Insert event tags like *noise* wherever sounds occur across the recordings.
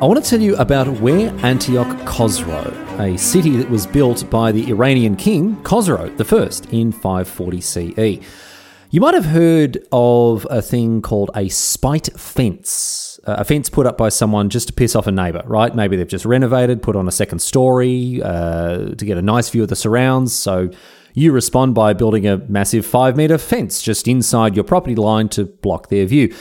I want to tell you about Weh Antioch Khosrow, a city that was built by the Iranian king Khosrow I in 540 CE. You might have heard of a thing called a spite fence. A fence put up by someone just to piss off a neighbour, right? Maybe they've just renovated, put on a second story uh, to get a nice view of the surrounds. So you respond by building a massive five metre fence just inside your property line to block their view.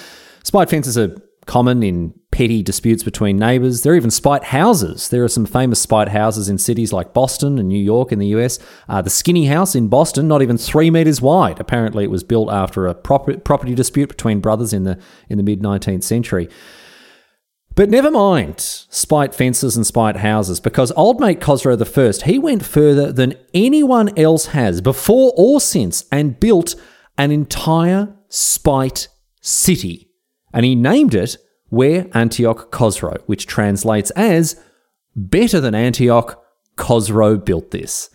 Spite fences are common in petty disputes between neighbors. There are even spite houses. There are some famous spite houses in cities like Boston and New York in the US. Uh, the Skinny House in Boston, not even three meters wide. Apparently, it was built after a proper, property dispute between brothers in the in the mid 19th century. But never mind spite fences and spite houses, because old mate Khosrow I, he went further than anyone else has before or since and built an entire spite city and he named it Weh Antioch Khosrow, which translates as Better than Antioch, Khosrow built this.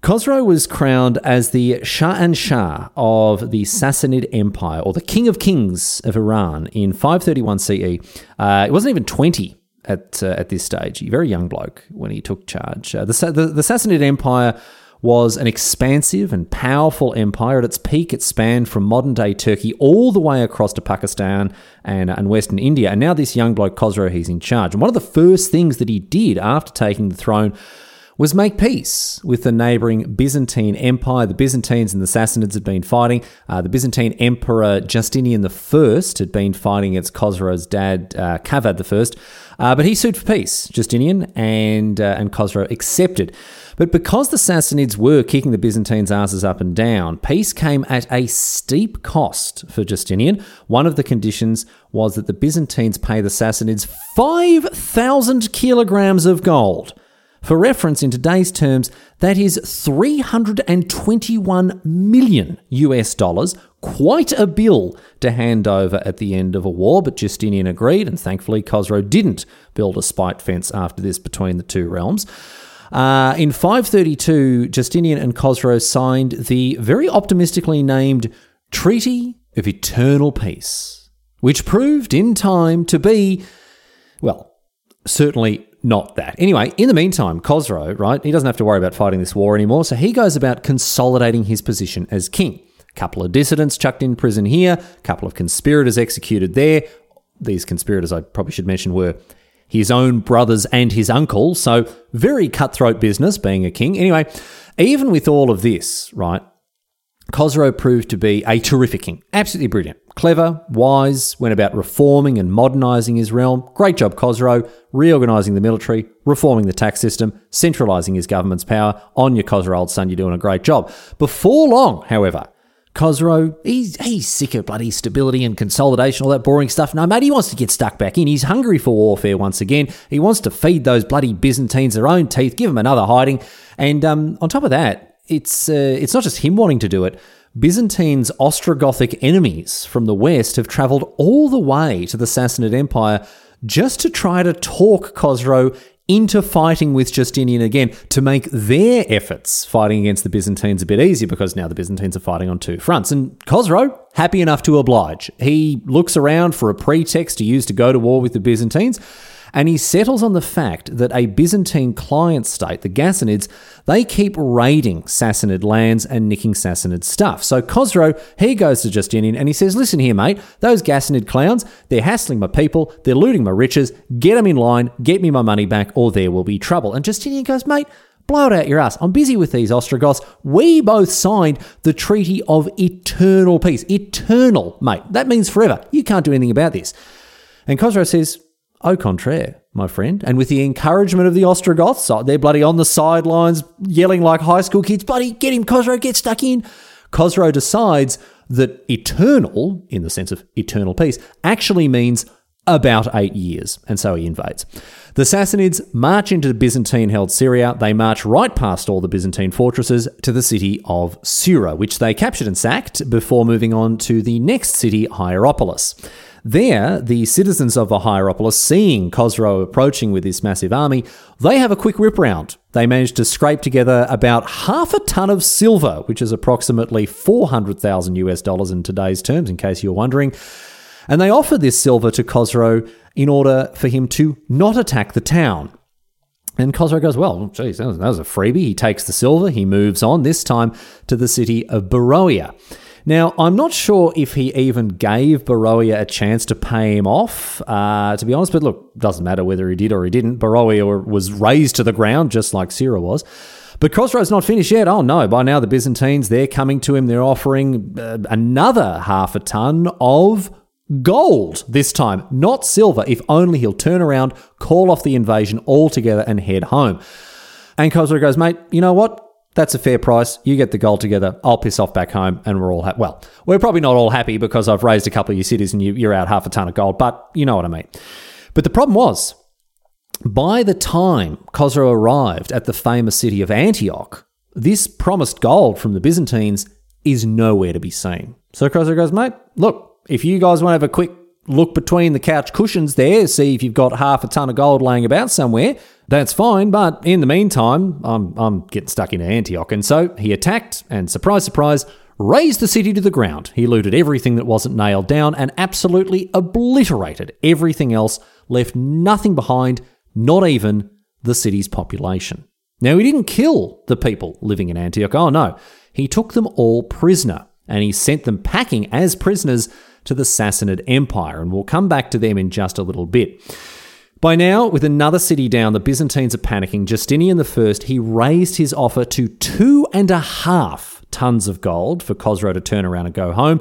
Khosrow was crowned as the Shahanshah of the Sassanid Empire, or the King of Kings of Iran, in 531 CE. Uh, it wasn't even 20 at, uh, at this stage. A very young bloke when he took charge. Uh, the, the, the Sassanid Empire was an expansive and powerful empire. At its peak, it spanned from modern day Turkey all the way across to Pakistan and, and Western India. And now, this young bloke, Khosrow, he's in charge. And one of the first things that he did after taking the throne was make peace with the neighboring Byzantine Empire. The Byzantines and the Sassanids had been fighting. Uh, the Byzantine Emperor Justinian I had been fighting against Khosrow's dad, uh, Kavad I. Uh, but he sued for peace, Justinian, and, uh, and Khosrow accepted. But because the Sassanids were kicking the Byzantines' asses up and down, peace came at a steep cost for Justinian. One of the conditions was that the Byzantines pay the Sassanids 5,000 kilograms of gold. For reference, in today's terms, that is 321 million US dollars, quite a bill to hand over at the end of a war, but Justinian agreed, and thankfully Khosrow didn't build a spite fence after this between the two realms. Uh, in 532, Justinian and Khosrow signed the very optimistically named Treaty of Eternal Peace, which proved in time to be, well, certainly not that. Anyway, in the meantime, Khosrow, right, he doesn't have to worry about fighting this war anymore, so he goes about consolidating his position as king. Couple of dissidents chucked in prison here, couple of conspirators executed there. These conspirators, I probably should mention, were his own brothers and his uncle. So, very cutthroat business being a king. Anyway, even with all of this, right, Khosrow proved to be a terrific king. Absolutely brilliant. Clever, wise, went about reforming and modernising his realm. Great job, Khosrow, reorganising the military, reforming the tax system, centralising his government's power. On your Khosrow, old son, you're doing a great job. Before long, however, Khosrow, he's, he's sick of bloody stability and consolidation, all that boring stuff. No, mate, he wants to get stuck back in. He's hungry for warfare once again. He wants to feed those bloody Byzantines their own teeth, give them another hiding. And um, on top of that, it's, uh, it's not just him wanting to do it. Byzantine's Ostrogothic enemies from the west have travelled all the way to the Sassanid Empire just to try to talk Khosrow into fighting with Justinian again to make their efforts fighting against the Byzantines a bit easier because now the Byzantines are fighting on two fronts. And Khosrow, happy enough to oblige. He looks around for a pretext to use to go to war with the Byzantines and he settles on the fact that a Byzantine client state, the Ghassanids, they keep raiding Sassanid lands and nicking Sassanid stuff. So Khosrow, he goes to Justinian and he says, Listen here, mate, those Ghassanid clowns, they're hassling my people, they're looting my riches, get them in line, get me my money back, or there will be trouble. And Justinian goes, Mate, blow it out your ass. I'm busy with these Ostrogoths. We both signed the Treaty of Eternal Peace. Eternal, mate. That means forever. You can't do anything about this. And Khosrow says, Au contraire, my friend. And with the encouragement of the Ostrogoths, uh, they're bloody on the sidelines yelling like high school kids, buddy, get him, Khosrow, get stuck in. Khosrow decides that eternal, in the sense of eternal peace, actually means about eight years, and so he invades. The Sassanids march into Byzantine held Syria. They march right past all the Byzantine fortresses to the city of Sura, which they captured and sacked before moving on to the next city, Hierapolis. There, the citizens of the Hierapolis, seeing Khosrow approaching with this massive army, they have a quick rip round. They manage to scrape together about half a ton of silver, which is approximately 400,000 US dollars in today's terms, in case you're wondering. And they offer this silver to Khosrow in order for him to not attack the town. And Khosrow goes, Well, geez, that was, that was a freebie. He takes the silver, he moves on, this time to the city of Beroia. Now, I'm not sure if he even gave Beroia a chance to pay him off, uh, to be honest, but look, doesn't matter whether he did or he didn't. Beroia was razed to the ground just like Sura was. But Khosrow's not finished yet. Oh no, by now the Byzantines, they're coming to him, they're offering uh, another half a ton of gold this time, not silver, if only he'll turn around, call off the invasion altogether and head home. And Khosrow goes, mate, you know what? That's a fair price. You get the gold together. I'll piss off back home, and we're all happy. Well, we're probably not all happy because I've razed a couple of your cities and you, are out half a ton of gold, but you know what I mean. But the problem was, by the time Khosrow arrived at the famous city of Antioch, this promised gold from the Byzantines is nowhere to be seen. So Khosrow goes, mate, look, if you guys want to have a quick look between the couch cushions there, see if you've got half a ton of gold laying about somewhere, that's fine, but in the meantime, I'm, I'm getting stuck into Antioch. And so he attacked and, surprise, surprise, razed the city to the ground. He looted everything that wasn't nailed down and absolutely obliterated everything else, left nothing behind, not even the city's population. Now, he didn't kill the people living in Antioch. Oh, no. He took them all prisoner and he sent them packing as prisoners to the Sassanid Empire. And we'll come back to them in just a little bit. By now, with another city down, the Byzantines are panicking. Justinian I, he raised his offer to two and a half tons of gold for Khosrow to turn around and go home.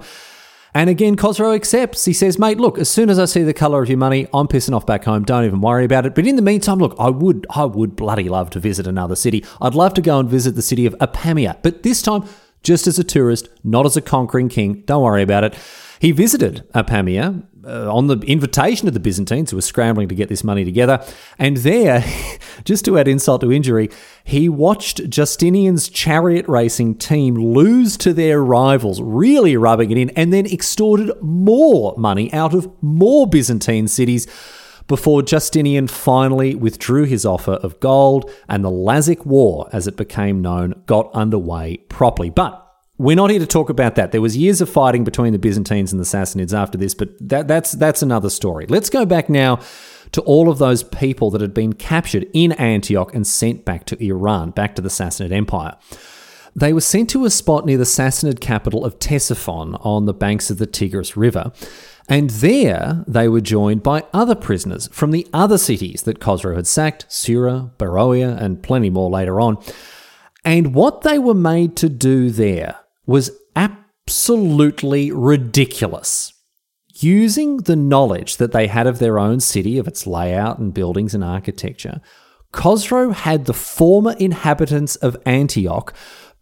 And again, Khosrow accepts. He says, mate, look, as soon as I see the colour of your money, I'm pissing off back home. Don't even worry about it. But in the meantime, look, I would, I would bloody love to visit another city. I'd love to go and visit the city of Apamea, but this time just as a tourist, not as a conquering king. Don't worry about it. He visited Apamea uh, on the invitation of the Byzantines, who were scrambling to get this money together. And there, *laughs* just to add insult to injury, he watched Justinian's chariot racing team lose to their rivals, really rubbing it in, and then extorted more money out of more Byzantine cities before Justinian finally withdrew his offer of gold and the Lazic War, as it became known, got underway properly. But we're not here to talk about that. There was years of fighting between the Byzantines and the Sassanids after this, but that, that's that's another story. Let's go back now to all of those people that had been captured in Antioch and sent back to Iran, back to the Sassanid Empire. They were sent to a spot near the Sassanid capital of Ctesiphon on the banks of the Tigris River. And there they were joined by other prisoners from the other cities that Khosrow had sacked, Sura, Beroia, and plenty more later on. And what they were made to do there was absolutely ridiculous. Using the knowledge that they had of their own city, of its layout and buildings and architecture, Khosrow had the former inhabitants of Antioch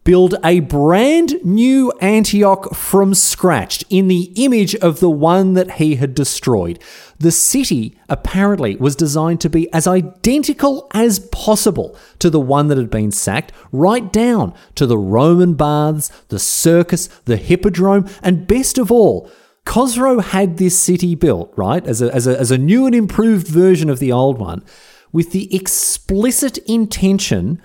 build a brand new Antioch from scratch in the image of the one that he had destroyed. The city apparently was designed to be as identical as possible to the one that had been sacked, right down to the Roman baths, the circus, the hippodrome, and best of all, Khosrow had this city built, right, as a, as a, as a new and improved version of the old one with the explicit intention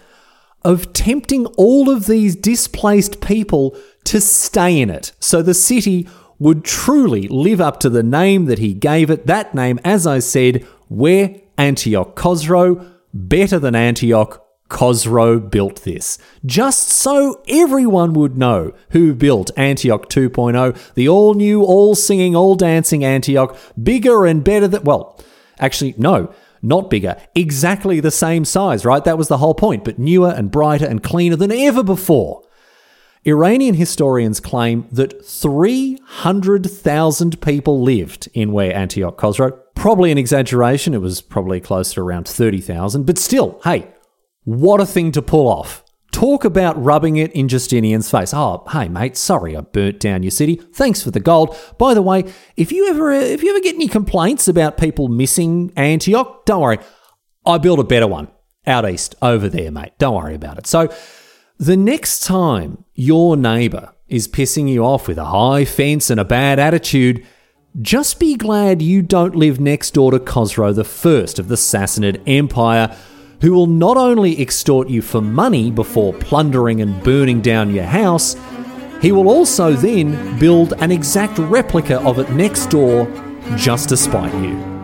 of tempting all of these displaced people to stay in it. So the city would truly live up to the name that he gave it. That name, as I said, Weh Antioch Khosrow, better than Antioch, Khosrow built this. Just so everyone would know who built Antioch 2.0, the all new, all singing, all dancing Antioch, bigger and better than, well, actually, no, not bigger, exactly the same size, right? That was the whole point, but newer and brighter and cleaner than ever before. Iranian historians claim that 300,000 people lived in Weh Antioch Khosrow. Probably an exaggeration, it was probably close to around 30,000, but still, hey, what a thing to pull off. Talk about rubbing it in Justinian's face. Oh, hey mate, sorry I burnt down your city. Thanks for the gold. By the way, if you ever if you ever get any complaints about people missing Antioch, don't worry. I built a better one out east over there, mate. Don't worry about it. So, the next time your neighbor is pissing you off with a high fence and a bad attitude, just be glad you don't live next door to Khosrow First of the Sassanid Empire who will not only extort you for money before plundering and burning down your house, he will also then build an exact replica of it next door just to spite you.